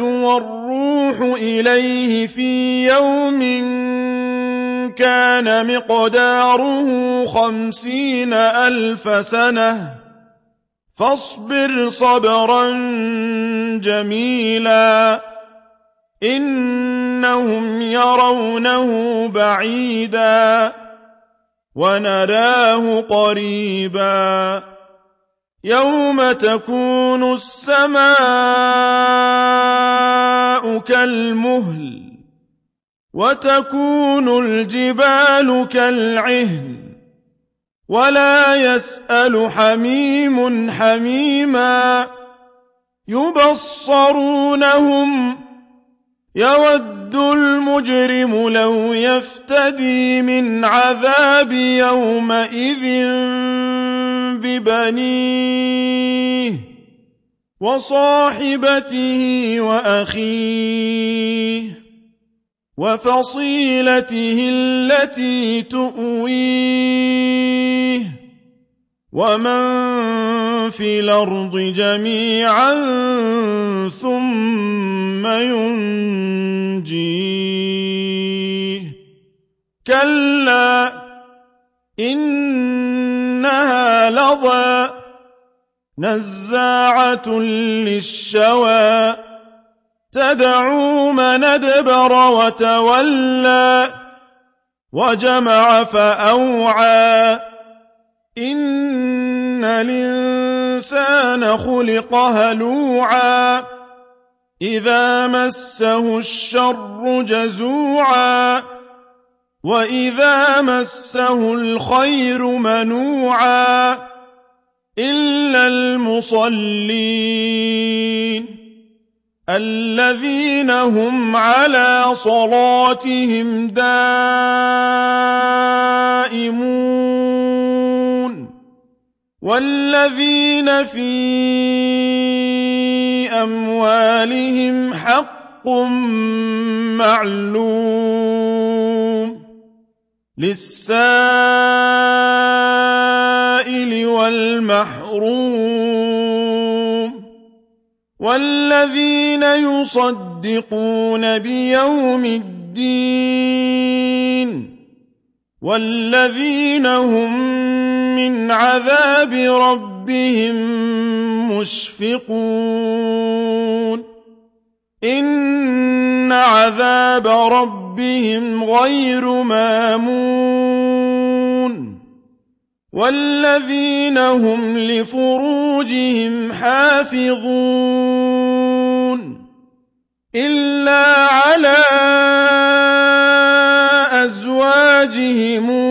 والروح إليه في يوم كان مقداره خمسين ألف سنة. فاصبر صبرا جميلا. إنهم يرونه بعيدا ونراه قريبا. يوم تكون السماء كالمهل وتكون الجبال كالعهن ولا يسأل حميم حميما يبصرونهم يود المجرم لو يفتدي من عذاب يومئذ ببنيه وصاحبته وأخيه وفصيلته التي تؤويه ومن في الأرض جميعا ثم ينجيه. كلا إنها لظى نزاعة للشوى تدعو من أدبر وتولى وجمع فأوعى إن الإنسان خلق هلوعا إذا مسه الشر جزوعا وإذا مسه الخير منوعا إلا المصلين الذين هم على صلاتهم دائمون والذين في أموالهم حق معلوم للسائل والمحروم والذين يصدقون بيوم الدين والذين هم من عذاب ربهم مشفقون إن عذاب ربهم غير مامون والذين هم لفروجهم حافظون إلا على أزواجهم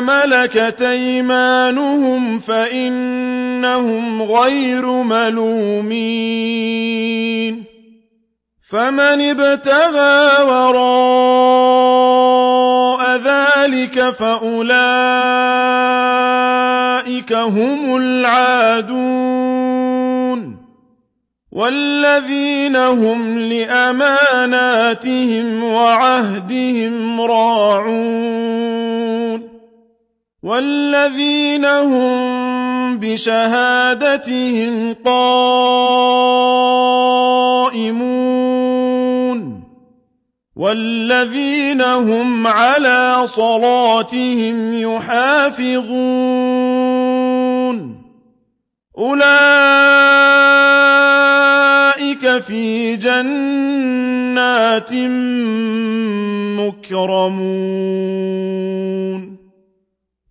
ملكت أيمانهم فإنهم غير ملومين فمن ابتغى وراء ذلك فأولئك هم العادون والذين هم لأماناتهم وعهدهم راعون والذين هم بشهادتهم قائمون والذين هم على صلاتهم يحافظون أولئك في جنات مكرمون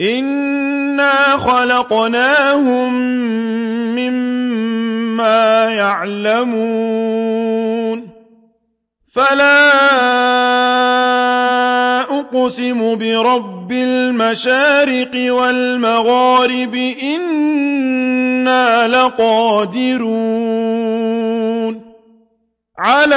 إنا خلقناهم مما يعلمون فلا أقسم برب المشارق والمغارب إنا لقادرون على